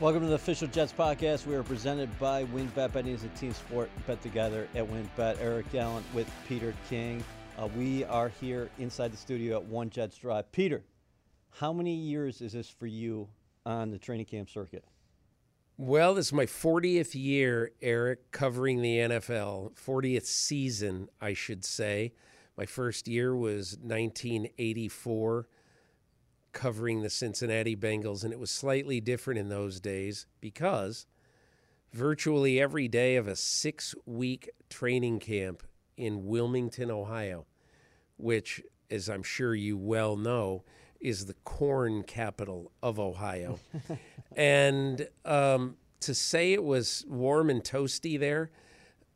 Welcome to the official Jets podcast. We are presented by WynnBET. Betting is a team sport. Bet together at WynnBET. Eric Allen with Peter King. Uh, we are here inside the studio at One Jets Drive. Peter, how many years is this for you on the training camp circuit? Well, this is my 40th year, Eric, covering the NFL. 40th season, I should say. My first year was 1984 covering the Cincinnati Bengals, and it was slightly different in those days because virtually every day of a six week training camp in Wilmington, Ohio, which, as I'm sure you well know, is the corn capital of Ohio. and um, to say it was warm and toasty there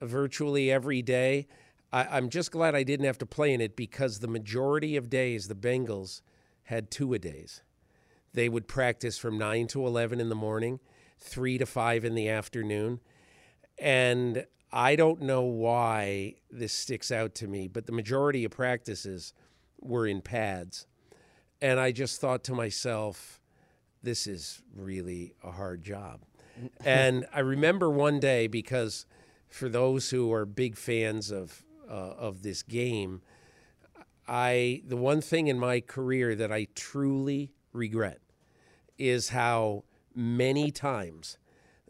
virtually every day, I, am just glad I didn't have to play in it because the majority of days the Bengals had two a days. They would practice from 9 to 11 in the morning, 3 to 5 in the afternoon. And I don't know why this sticks out to me, but the majority of practices were in pads. And I just thought to myself, this is really a hard job. and I remember one day because for those who are big fans of uh, of this game, I the one thing in my career that I truly regret is how many times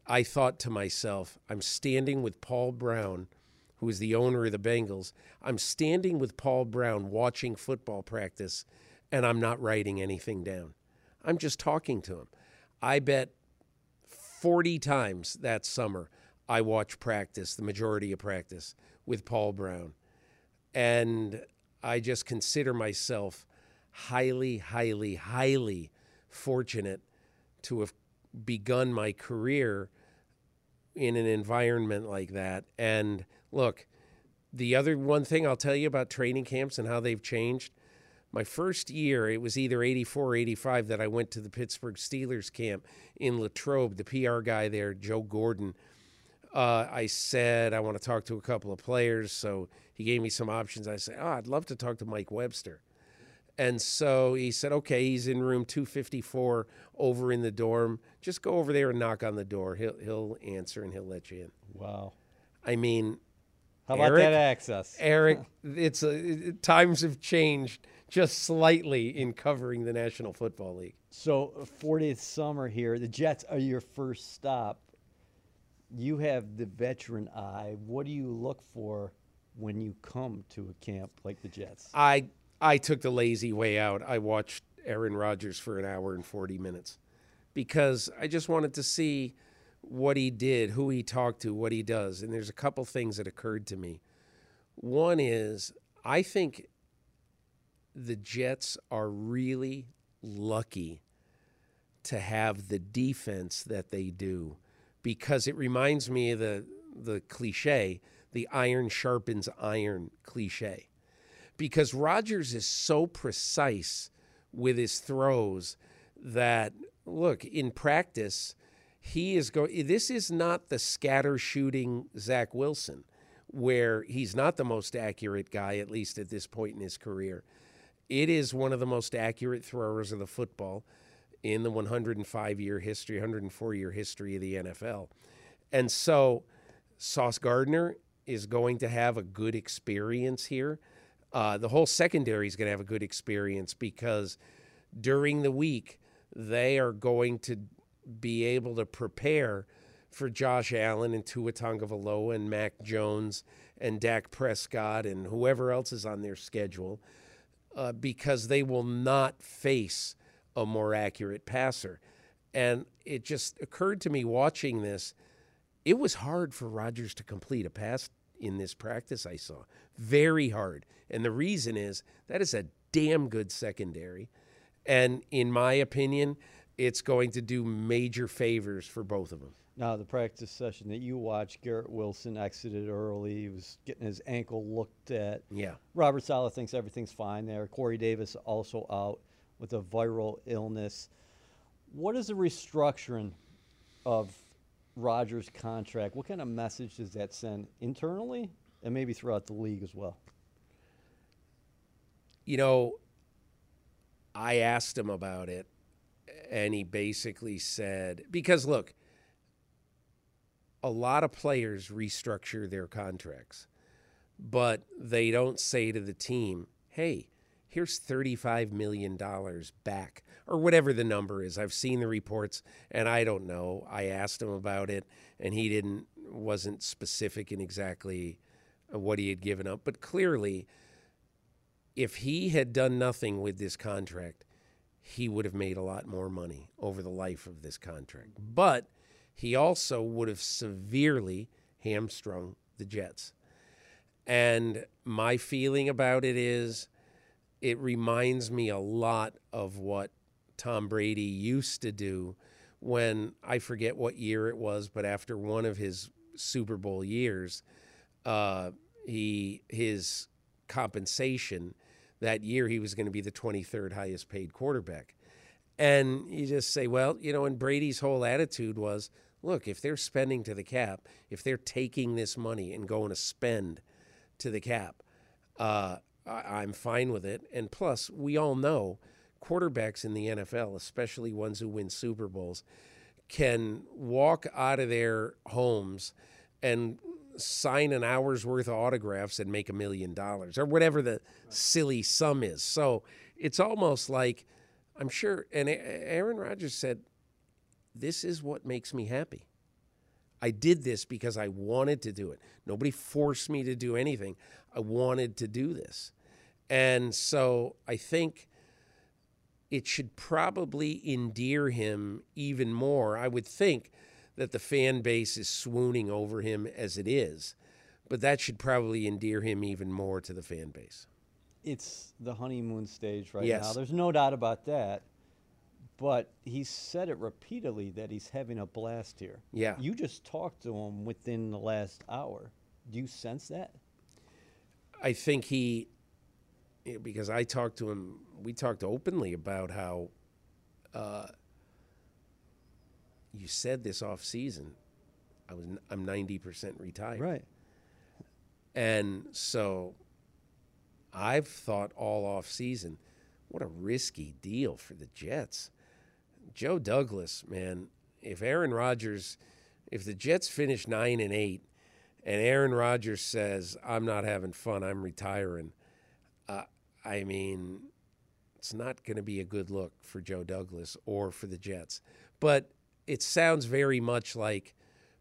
I thought to myself, I'm standing with Paul Brown, who is the owner of the Bengals. I'm standing with Paul Brown watching football practice, and I'm not writing anything down. I'm just talking to him. I bet 40 times that summer I watched practice, the majority of practice, with Paul Brown. And I just consider myself highly, highly, highly fortunate to have begun my career in an environment like that. And look, the other one thing I'll tell you about training camps and how they've changed. My first year, it was either 84 or 85 that I went to the Pittsburgh Steelers camp in Latrobe. The PR guy there, Joe Gordon, uh, I said I want to talk to a couple of players, so he gave me some options. I said, "Oh, I'd love to talk to Mike Webster," and so he said, "Okay, he's in room 254 over in the dorm. Just go over there and knock on the door. He'll he'll answer and he'll let you in." Wow. I mean, how about Eric, that access, Eric? it's a, it, times have changed just slightly in covering the National Football League. So, 40th summer here. The Jets are your first stop you have the veteran eye. What do you look for when you come to a camp like the Jets? I I took the lazy way out. I watched Aaron Rodgers for an hour and 40 minutes because I just wanted to see what he did, who he talked to, what he does. And there's a couple things that occurred to me. One is I think the Jets are really lucky to have the defense that they do because it reminds me of the the cliche, the iron sharpens iron cliche. Because Rodgers is so precise with his throws that look, in practice, he is going this is not the scatter shooting Zach Wilson, where he's not the most accurate guy, at least at this point in his career. It is one of the most accurate throwers of the football in the 105 year history, 104 year history of the NFL. And so Sauce Gardner is going to have a good experience here. Uh, the whole secondary is going to have a good experience because during the week they are going to be able to prepare for Josh Allen and Tua Tagovailoa and Mac Jones and Dak Prescott and whoever else is on their schedule uh, because they will not face a more accurate passer. And it just occurred to me watching this, it was hard for Rodgers to complete a pass in this practice I saw. Very hard. And the reason is that is a damn good secondary. And in my opinion, it's going to do major favors for both of them. Now, the practice session that you watched, Garrett Wilson exited early. He was getting his ankle looked at. Yeah. Robert Saleh thinks everything's fine there. Corey Davis also out with a viral illness. What is the restructuring of Rodgers' contract? What kind of message does that send internally and maybe throughout the league as well? You know, I asked him about it, and he basically said, because look, a lot of players restructure their contracts, but they don't say to the team, hey, here's $35 million back, or whatever the number is. I've seen the reports, and I don't know. I asked him about it, and he didn't, wasn't specific in exactly uh, what he had given up. But clearly, if he had done nothing with this contract, he would have made a lot more money over the life of this contract. But he also would have severely hamstrung the Jets. And my feeling about it is it reminds me a lot of what Tom Brady used to do when I forget what year it was, but after one of his Super Bowl years, uh, he his compensation that year he was going to be the 23rd highest paid quarterback. And you just say, well, you know, and Brady's whole attitude was, look, if they're spending to the cap, if they're taking this money and going to spend to the cap, uh, I, am fine with it. And plus, we all know quarterbacks in the NFL, especially ones who win Super Bowls, can walk out of their homes and sign an hour's worth of autographs and make a million dollars or whatever the silly sum is. So it's almost like I'm sure, and Aaron Rodgers said, This is what makes me happy. I did this because I wanted to do it. Nobody forced me to do anything. I wanted to do this. And so I think it should probably endear him even more. I would think that the fan base is swooning over him as it is, but that should probably endear him even more to the fan base. It's the honeymoon stage right yes. now. There's no doubt about that. But he said it repeatedly that he's having a blast here. Yeah. You just talked to him within the last hour. Do you sense that? I think he, because I talked to him, we talked openly about how uh, you said this off season. I was I'm 90% retired. Right. And so I've thought all off season, what a risky deal for the Jets. Joe Douglas, man, if Aaron Rodgers, if the Jets finish 9 and 8 and Aaron Rodgers says, "I'm not having fun, I'm retiring." Uh, I mean, it's not going to be a good look for Joe Douglas or for the Jets. But it sounds very much like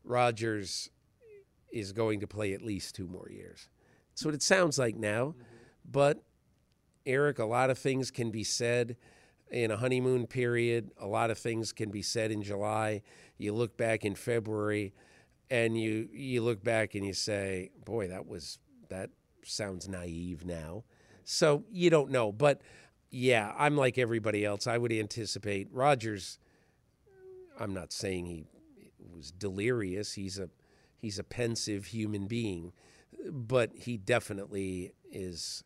Rodgers is going to play at least two more years. That's what it sounds like now. Mm-hmm. But Eric, a lot of things can be said in a honeymoon period. A lot of things can be said in July. You look back in February, and you you look back and you say, "Boy, that was that sounds naive now." So you don't know, but yeah, I'm like everybody else. I would anticipate Rodgers. I'm not saying he was delirious. He's a he's a pensive human being, but he definitely is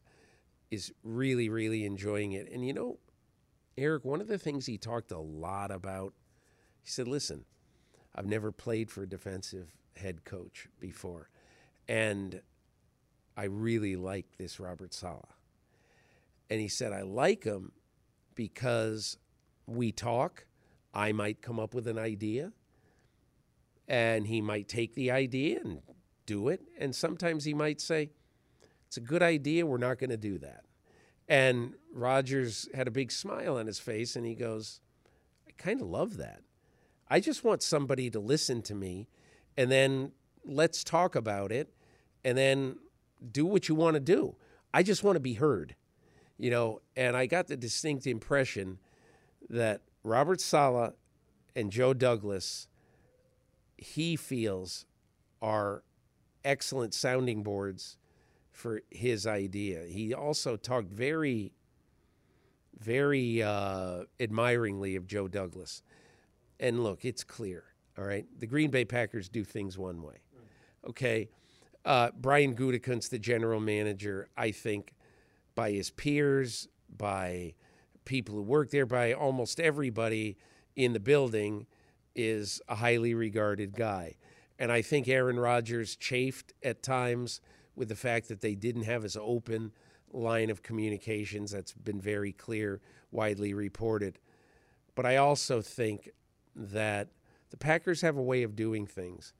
is really really enjoying it. And you know, Eric, one of the things he talked a lot about, he said, "Listen, I've never played for a defensive head coach before, and I really like this Robert Saleh." And he said, "I like him because we talk." I might come up with an idea and he might take the idea and do it. And sometimes he might say, It's a good idea. We're not going to do that. And Rodgers had a big smile on his face and he goes, I kind of love that. I just want somebody to listen to me and then let's talk about it and then do what you want to do. I just want to be heard, you know. And I got the distinct impression that Robert Saleh and Joe Douglas, he feels, are excellent sounding boards for his idea. He also talked very, very uh, admiringly of Joe Douglas. And look, it's clear, all right? The Green Bay Packers do things one way, okay? Uh, Brian Gutekunst, the general manager, I think by his peers, by people who work there, by almost everybody in the building, is a highly regarded guy. And I think Aaron Rodgers chafed at times with the fact that they didn't have as open line of communications. That's been very clear, widely reported. But I also think that the Packers have a way of doing things.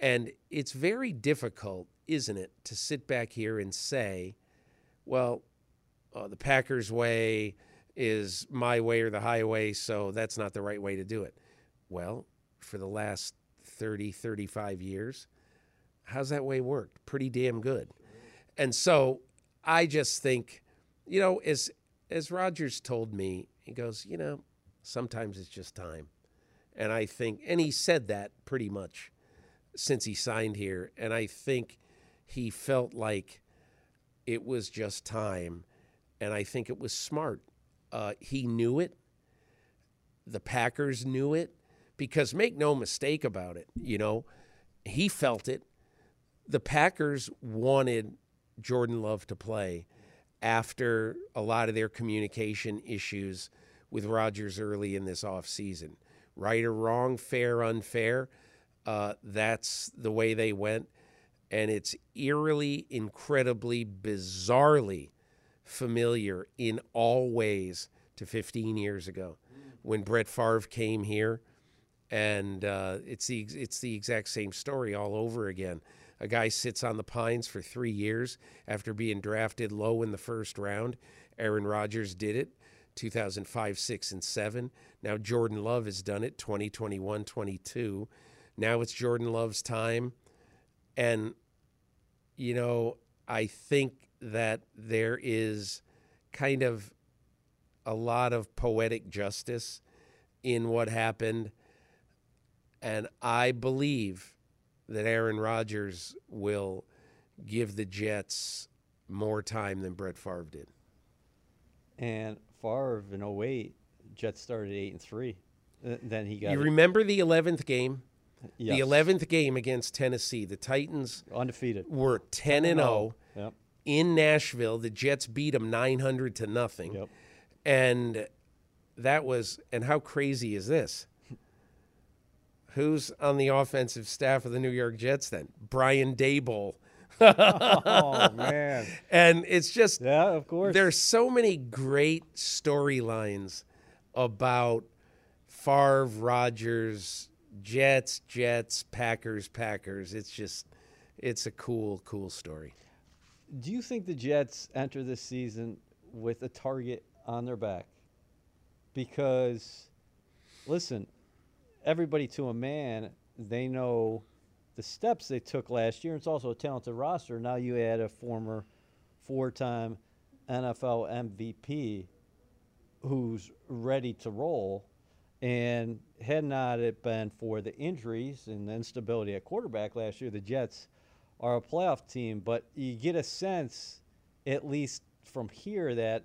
And it's very difficult, isn't it, to sit back here and say, well, uh, the Packers' way is my way or the highway, so that's not the right way to do it. Well, for the last 30, 35 years, how's that way worked? Pretty damn good. And so I just think, you know, as as Rodgers told me, he goes, you know, sometimes it's just time. And I think and he said that pretty much since he signed here, and I think he felt like it was just time, and I think it was smart. Uh, he knew it. The Packers knew it because make no mistake about it, you know, he felt it. The Packers wanted Jordan Love to play after a lot of their communication issues with Rodgers early in this offseason. Right or wrong, fair, or unfair, uh, that's the way they went. And it's eerily, incredibly, bizarrely familiar in all ways to 15 years ago when Brett Favre came here. And uh, it's, the, it's the exact same story all over again. A guy sits on the Pines for three years after being drafted low in the first round. Aaron Rodgers did it 2005, 6, and 7. Now Jordan Love has done it 2021, 22. Now it's Jordan Love's time. And, you know, I think that there is kind of a lot of poetic justice in what happened. And I believe that Aaron Rodgers will give the Jets more time than Brett Favre did. And Favre in 08, Jets started 8 and 3. Uh, then he got You remember the 11th game? Yes. The 11th game against Tennessee. The Titans undefeated. were 10 and 0 Yep. in Nashville. The Jets beat them 900 to nothing. Yep. And that was, and how crazy is this? Who's on the offensive staff of the New York Jets then? Brian Daboll. Oh man. And it's just, Yeah, of course. there's so many great storylines about Favre, Rodgers, Jets, Jets, Packers, Packers. It's just, it's a cool, cool story. Do you think the Jets enter this season with a target on their back? Because, listen, everybody to a man, they know the steps they took last year. It's also a talented roster. Now you add a former four time NFL MVP who's ready to roll. And had not it been for the injuries and the instability at quarterback last year, the Jets are a playoff team. But you get a sense, at least from here, that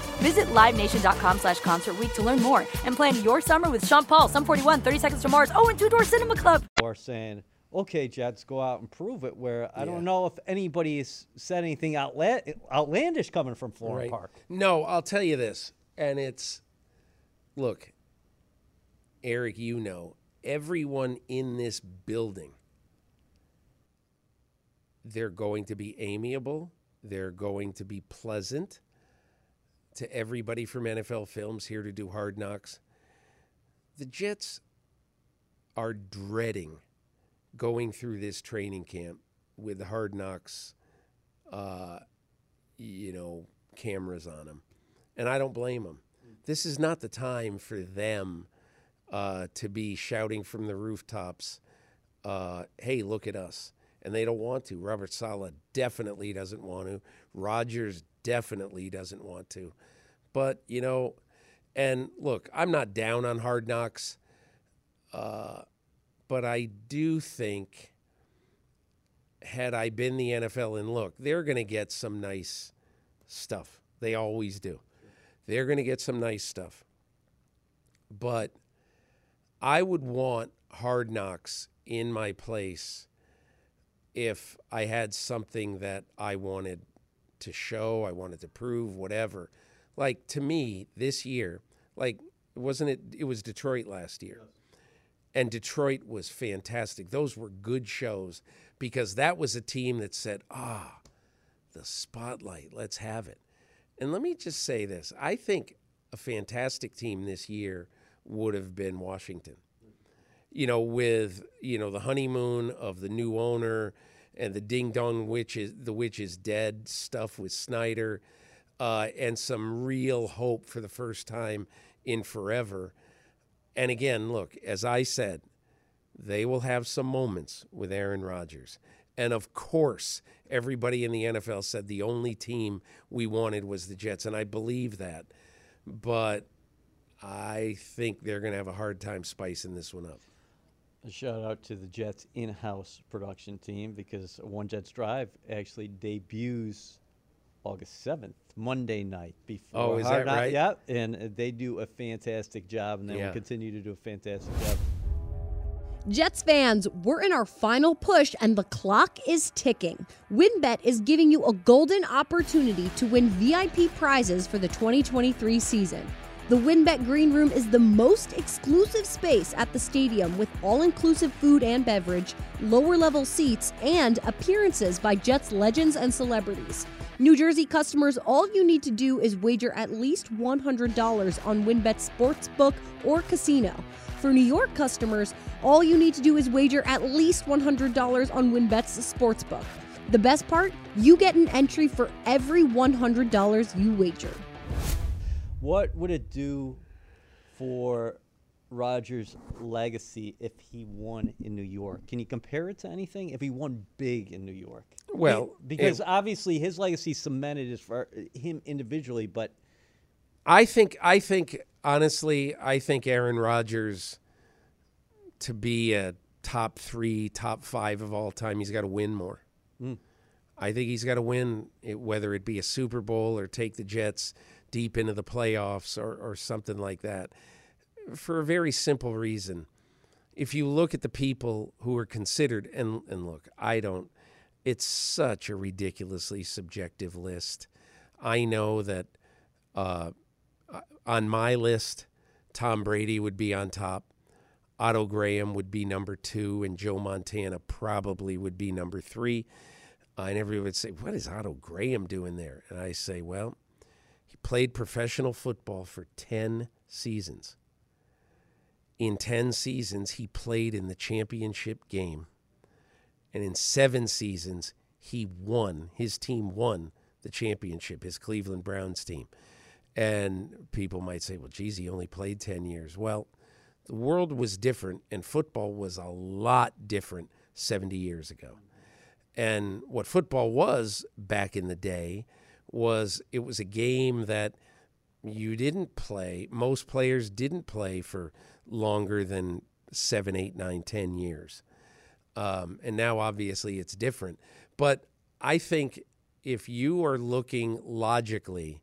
Visit LiveNation.com slash Concert to learn more and plan your summer with Sean Paul, Sum 41, 30 Seconds to Mars, oh, and Two Door Cinema Club. are saying, okay, Jets, go out and prove it. Where I Yeah. don't know if anybody has said anything outla- outlandish coming from Florham Park. No, I'll tell you this, and it's look, Eric, you know, everyone in this building, they're going to be amiable, they're going to be pleasant to everybody from NFL Films here to do hard knocks. The Jets are dreading going through this training camp with the hard knocks, uh, you know, cameras on them. And I don't blame them. This is not the time for them uh, to be shouting from the rooftops, uh, hey, look at us. And they don't want to. Robert Saleh definitely doesn't want to. Rodgers definitely doesn't want to. But, you know, and look, I'm not down on hard knocks, uh, but I do think, had I been the NFL, and look, they're going to get some nice stuff. They always do. They're going to get some nice stuff. But I would want hard knocks in my place if I had something that I wanted to show, I wanted to prove, whatever. Like to me, this year, like wasn't it? It was Detroit last year, and Detroit was fantastic. Those were good shows because that was a team that said, "Ah, the spotlight, let's have it." And let me just say this: I think a fantastic team this year would have been Washington. You know, with you know the honeymoon of the new owner and the ding dong witch is the witch is dead stuff with Snyder, uh, and some real hope for the first time in forever. And again, look, as I said, they will have some moments with Aaron Rodgers. And of course, everybody in the NFL said the only team we wanted was the Jets, and I believe that. But I think they're going to have a hard time spicing this one up. A shout out to the Jets in-house production team because One Jets Drive actually debuts August seventh, Monday night before. Oh, is Hard that Knock- right? Yep, and they do a fantastic job, and they Yeah. will continue to do a fantastic job. Jets fans, we're in our final push and the clock is ticking. WynnBET is giving you a golden opportunity to win VIP prizes for the 2023 season. The WynnBET Green Room is the most exclusive space at the stadium with all inclusive food and beverage, lower level seats, and appearances by Jets legends and celebrities. New Jersey customers, all you need to do is wager at least $100 on WynnBET Sportsbook or Casino. For New York customers, all you need to do is wager at least $100 on WynnBET's Sportsbook. The best part? You get an entry for every $100 you wager. What would it do for Rodgers' legacy if he won in New York? Can you compare it to anything? If he won big in New York? Well, Be- because it- obviously his legacy cemented as for uh, him individually, but I think I think honestly, I think Aaron Rodgers to be a top three, top five of all time, he's got to win more. Hmm. I think he's got to win, it, whether it be a Super Bowl or take the Jets deep into the playoffs or, or something like that, for a very simple reason. If you look at the people who are considered, and, and look, I don't, it's such a ridiculously subjective list. I know that uh, on my list, Tom Brady would be on top. Otto Graham would be number two, and Joe Montana probably would be number three. Uh, and everyone would say, What is Otto Graham doing there? And I say, Well, played professional football for 10 seasons. In 10 seasons, he played in the championship game. And in seven seasons, he won. His team won the championship, his Cleveland Browns team. And people might say, well, geez, he only played 10 years. Well, the world was different, and football was a lot different 70 years ago. And what football was back in the day was it was a game that you didn't play. Most players didn't play for longer than seven, eight, nine, ten years. Um, and now obviously it's different. But I think if you are looking logically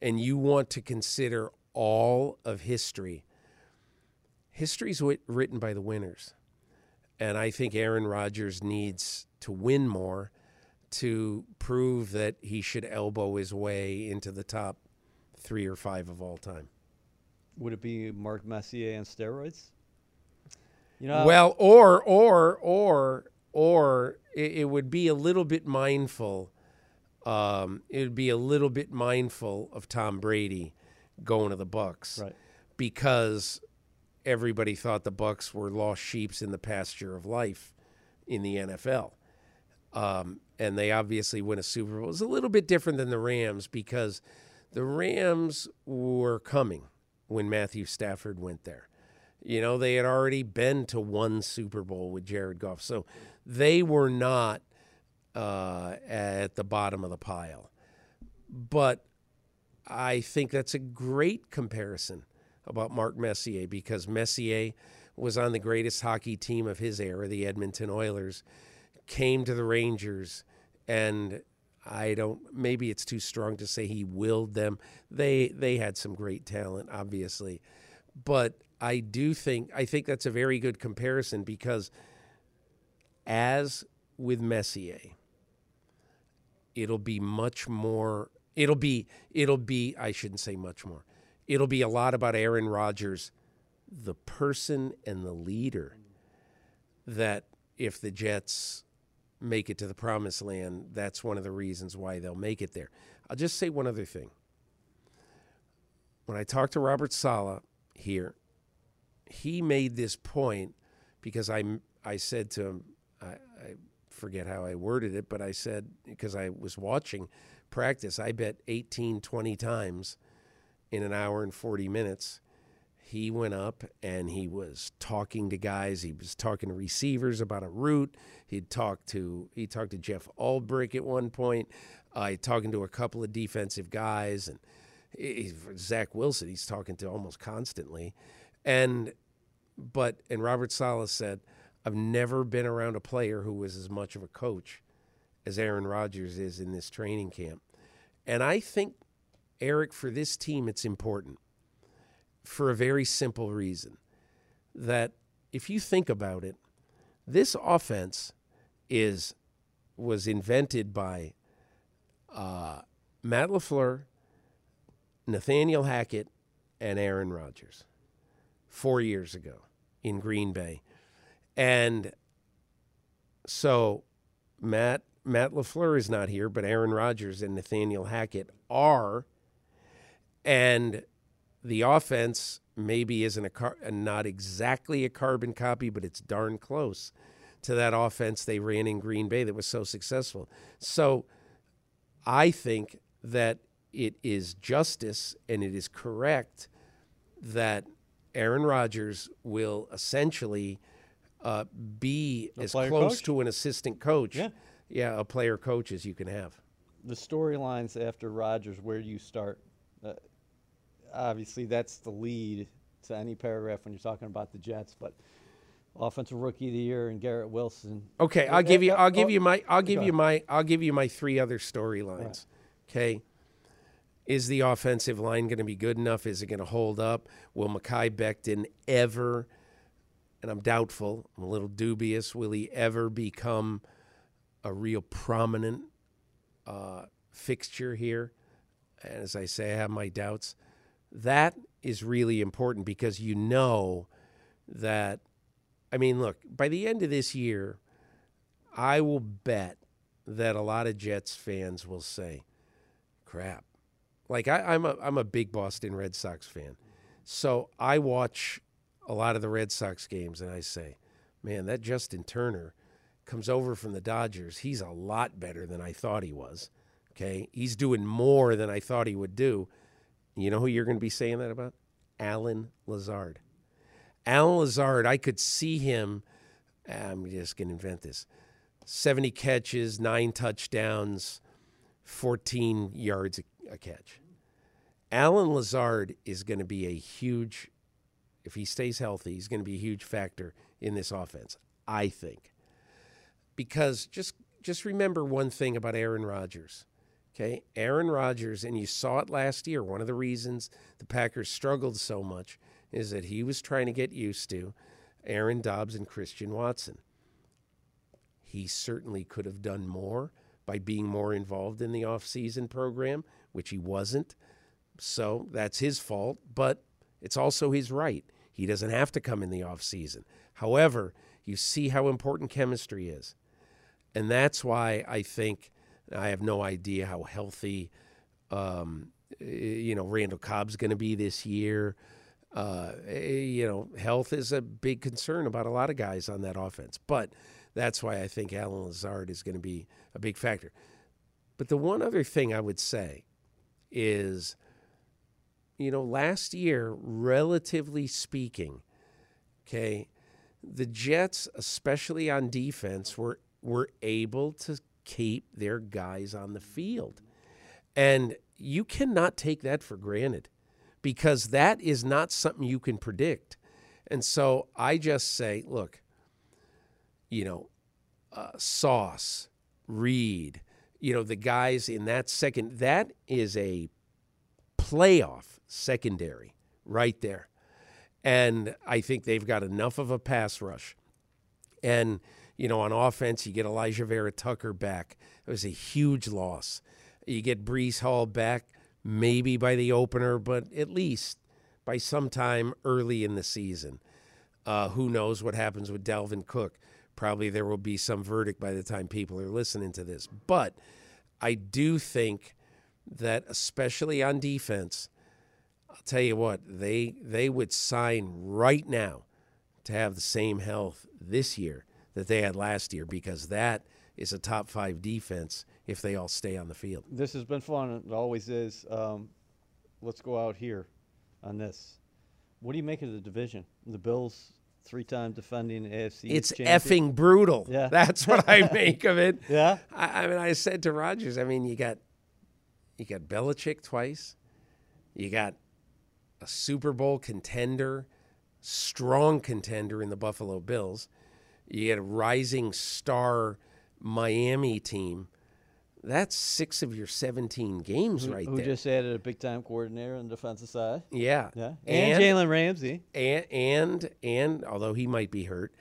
and you want to consider all of history, history's wit- written by the winners. And I think Aaron Rodgers needs to win more to prove that he should elbow his way into the top three or five of all time. Would it be Mark Messier on steroids? You know, Well, or or or or it, it would be a little bit mindful. Um, it would be a little bit mindful of Tom Brady going to the Bucs, Right. Because everybody thought the Bucs were lost sheep's in the pasture of life in the NFL, um, and they obviously win a Super Bowl. It's a little bit different than the Rams because the Rams were coming when Matthew Stafford went there. You know, they had already been to one Super Bowl with Jared Goff. So they were not uh, at the bottom of the pile. But I think that's a great comparison about Mark Messier because Messier was on the greatest hockey team of his era, the Edmonton Oilers, came to the Rangers, and I don't. Maybe it's too strong to say he willed them. They they had some great talent, obviously, but I do think I think that's a very good comparison because, as with Messier, it'll be much more. It'll be it'll be I shouldn't say much more. It'll be a lot about Aaron Rodgers, the person and the leader. That if the Jets make it to the promised land, that's one of the reasons why they'll make it there. I'll just say one other thing. When I talked to Robert Saleh here, he made this point because I, I said to him, I, I forget how I worded it, but I said, because I was watching practice, I bet 18, 20 times in an hour and 40 minutes. He went up and he was talking to guys. He was talking to receivers about a route. He'd talked to he talked to Jeff Ulbrich at one point. Uh, talking to a couple of defensive guys and he, Zach Wilson. He's talking to almost constantly, and but and Robert Saleh said, "I've never been around a player who was as much of a coach as Aaron Rodgers is in this training camp," and I think Eric for this team it's important for a very simple reason that if you think about it, this offense is was invented by uh, Matt Lafleur, Nathaniel Hackett, and Aaron Rodgers four years ago in Green Bay, and so Matt Matt Lafleur is not here, but Aaron Rodgers and Nathaniel Hackett are, and the offense maybe isn't a car, not exactly a carbon copy, but it's darn close to that offense they ran in Green Bay that was so successful. So I think that it is justice and it is correct that Aaron Rodgers will essentially uh, be A as close coach? to an assistant coach, Yeah. yeah, a player coach as you can have. the storylines after Rodgers, where do you start? Obviously, that's the lead to any paragraph when you're talking about the Jets. But offensive rookie of the year and Garrett Wilson. Okay, Uh, I'll give you. uh, I'll give oh, you my. I'll give you my. I'll give you my three other storylines. Okay, is the offensive line going to be good enough? Is it going to hold up? Will Mekhi Becton ever? And I'm doubtful. I'm a little dubious. Will he ever become a real prominent uh, fixture here? And as I say, I have my doubts. That is really important because you know that I mean, look, by the end of this year, I will bet that a lot of Jets fans will say, crap. Like I, I'm a I'm a big Boston Red Sox fan. So I watch a lot of the Red Sox games and I say, man, that Justin Turner comes over from the Dodgers. He's a lot better than I thought he was. Okay. He's doing more than I thought he would do. You know who you're going to be saying that about? Allen Lazard. Allen Lazard, I could see him. I'm just going to invent this 70 catches, nine touchdowns, 14 yards a, catch. Allen Lazard is going to be a huge, if he stays healthy, he's going to be a huge factor in this offense, I think. Because just just remember one thing about Aaron Rodgers. Okay, Aaron Rodgers, and you saw it last year. One of the reasons the Packers struggled so much is that he was trying to get used to Aaron Dobbs and Christian Watson. He certainly could have done more by being more involved in the offseason program, which he wasn't. So that's his fault. But It's also his right. He doesn't have to come in the offseason. However, you see how important chemistry is. And that's why I think I have no idea how healthy, um, you know, Randall Cobb's going to be this year. Uh, you know, health is a big concern about a lot of guys on that offense. But that's why I think Allen Lazard is going to be a big factor. But the one other thing I would say is, you know, last year, relatively speaking, okay, the Jets, especially on defense, were were able to keep their guys on the field. And you cannot take that for granted because that is not something you can predict. And so I just say, look, you know, uh, Sauce, Reed, you know, the guys in that second, that is a playoff secondary right there. And I think they've got enough of a pass rush. And, you know, on offense, you get Alijah Vera-Tucker back. It was a huge loss. You get Breece Hall back, maybe by the opener, but at least by sometime early in the season. Uh, who knows what happens with Dalvin Cook? Probably there will be some verdict by the time people are listening to this. But I do think that, especially on defense, I'll tell you what, they they would sign right now to have the same health this year that they had last year because that is a top five defense if they all stay on the field. This has been fun. It always is. Um, let's go out here on this. What do you make of the division? The Bills three-time defending AFC. It's champion. effing brutal. Yeah. that's what I make of it. Yeah. I, I mean, I said to Rodgers, I mean, you got you got Belichick twice, you got a Super Bowl contender, strong contender in the Buffalo Bills, you get a rising star Miami team. That's six of your 17 games Who, right who there. Who just added a big-time coordinator on the defensive side. yeah. Yeah. And, Jalen Ramsey. and and and although he might be hurt,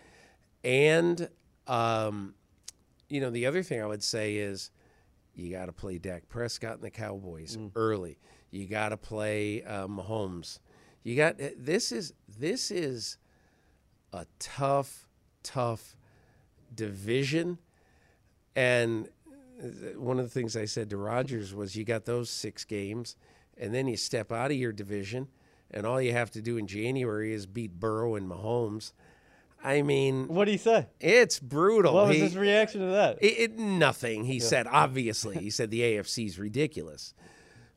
and um, you know the other thing I would say is you got to play Dak Prescott and the Cowboys early. You got to play uh, Mahomes. You got this is this is a tough tough division, and one of the things I said to Rodgers was you got those six games, and then you step out of your division, and all you have to do in January is beat Burrow and Mahomes. I mean, What did he say? it's brutal. What was He- his reaction to that? it, it- nothing. He said, obviously, he said the AFC is ridiculous.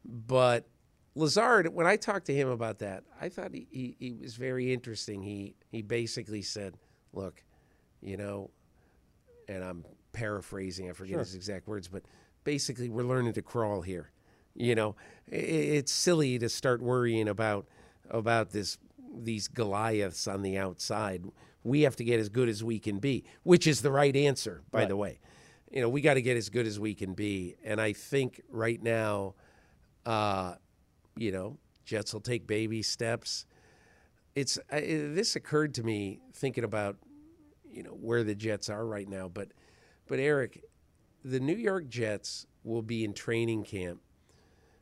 But Lazard, when I talked to him about that, I thought he, he, he was very interesting. He he basically said, look, you know, and I'm paraphrasing, I forget his exact words, but basically we're learning to crawl here. You know, it's silly to start worrying about about this these Goliaths on the outside. We have to get as good as we can be, which is the right answer, by the way. You know, we got to get as good as we can be, and I think right now, uh, you know, Jets will take baby steps. It's it- this occurred to me thinking about you know where the Jets are right now, but but Eric, the New York Jets will be in training camp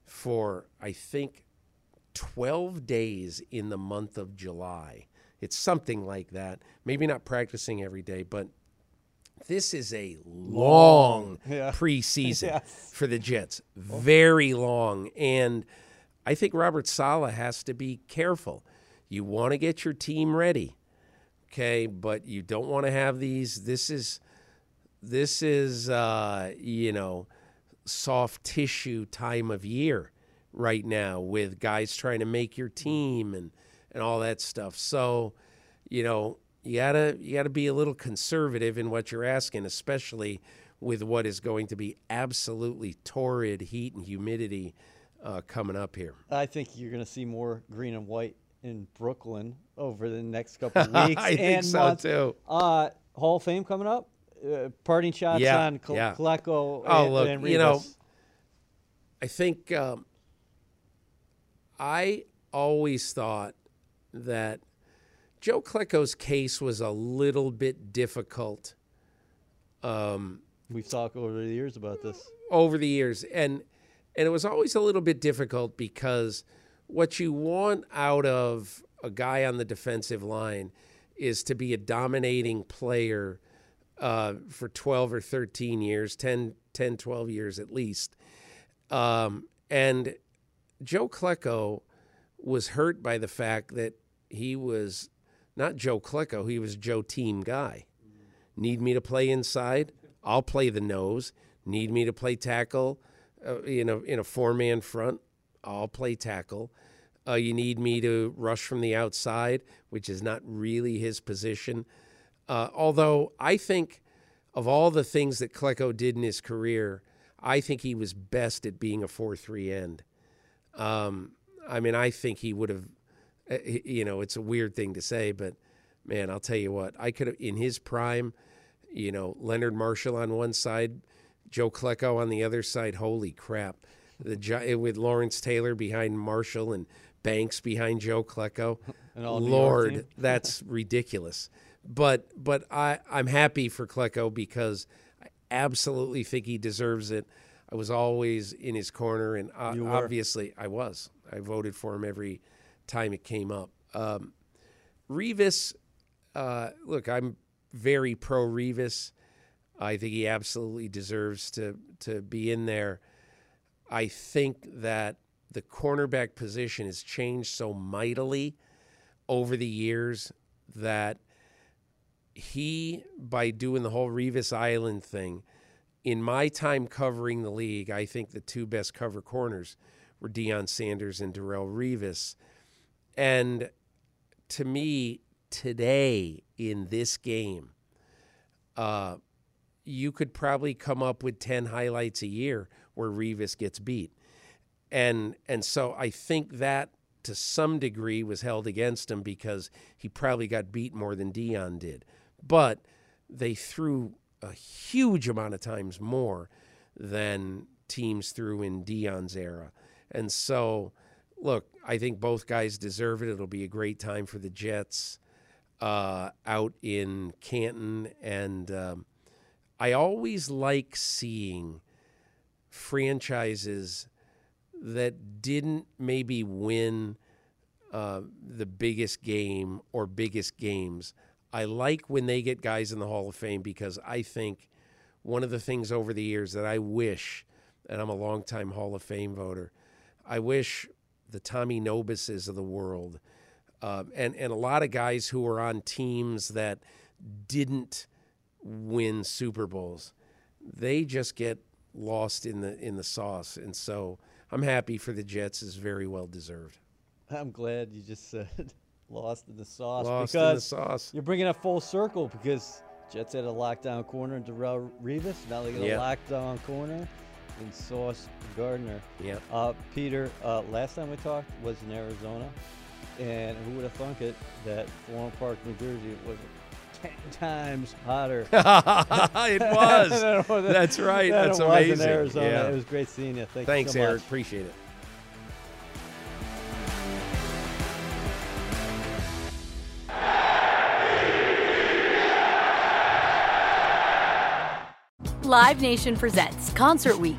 for I think 12 days in the month of July. It's something like that. Maybe not practicing every day, but this is a long, Yeah. preseason Yes. for the Jets. Very long. And I think Robert Saleh has to be careful. You want to get your team ready, okay, but you don't want to have these. This is, this is, uh, you know, soft tissue time of year right now with guys trying to make your team and and all that stuff. So, you know, you gotta you gotta be a little conservative in what you're asking, especially with what is going to be absolutely torrid heat and humidity uh, coming up here. I think you're to see more green and white in Brooklyn over the next couple of weeks. I think and so, months. too. Uh, Hall of Fame coming up. Uh, parting shots Yeah, on Kle- yeah. Klecko Oh, and, look, and you know, I think um, I always thought that Joe Klecko's case was a little bit difficult we've talked over the years about this. over the years, and and it was always a little bit difficult because what you want out of a guy on the defensive line is to be a dominating player uh, for 12 or 13 years, 10, 10 12 years at least. Um, and Joe Klecko was hurt by the fact that he was not Joe Klecko, he was Joe Team guy. Need me to play inside? I'll play the nose. Need me to play tackle uh, in a in a four man front? I'll play tackle. Uh, you need me to rush from the outside, which is not really his position. Uh, although I think of all the things that Klecko did in his career, I think he was best at being a 4 3 end. Um, I mean, I think he would have, uh, you know, it's a weird thing to say, but man, I'll tell you what, I could have, in his prime, you know, Leonard Marshall on one side, Joe Klecko on the other side. Holy crap. The with Lawrence Taylor behind Marshall and Banks behind Joe Klecko. Lord, that's ridiculous. But but I, I'm happy for Klecko because I absolutely think he deserves it. I was always in his corner, and uh, obviously I was. I voted for him every time it came up. Um, Revis, uh, look, I'm very pro Revis. I think he absolutely deserves to to be in there. I think that the cornerback position has changed so mightily over the years that he, by doing the whole Revis Island thing, in my time covering the league, I think the two best cover corners were Deion Sanders and Darrelle Revis. And to me, today in this game, uh, you could probably come up with 10 highlights a year where Revis gets beat. And and so I think that to some degree was held against him because he probably got beat more than Deion did. But they threw a huge amount of times more than teams threw in Deion's era. And so, look, I think both guys deserve it. It'll be a great time for the Jets uh, out in Canton. And um, I always like seeing franchises that didn't maybe win uh, the biggest game or biggest games. I like when they get guys in the Hall of Fame because I think one of the things over the years that I wish, and I'm a longtime Hall of Fame voter, I wish the Tommy Nobises of the world, uh, and and a lot of guys who were on teams that didn't win Super Bowls, they just get lost in the in the sauce, and so I'm happy for the Jets. is very well deserved. I'm glad you just said lost in the sauce lost because in the sauce. you're bringing it full circle because Jets had a lockdown corner in Darrelle Revis. Now they got a yep. lockdown corner in Sauce Gardner. Yeah. Uh, Peter, uh, last time we talked was in Arizona, and who would have thunk it that Florham Park, New Jersey was ten times hotter. it was. That's right. That's it amazing. Was in Arizona. Yeah. It was great seeing you. Thank Thanks, you so Eric. Much. Appreciate it. Live Nation presents Concert Week.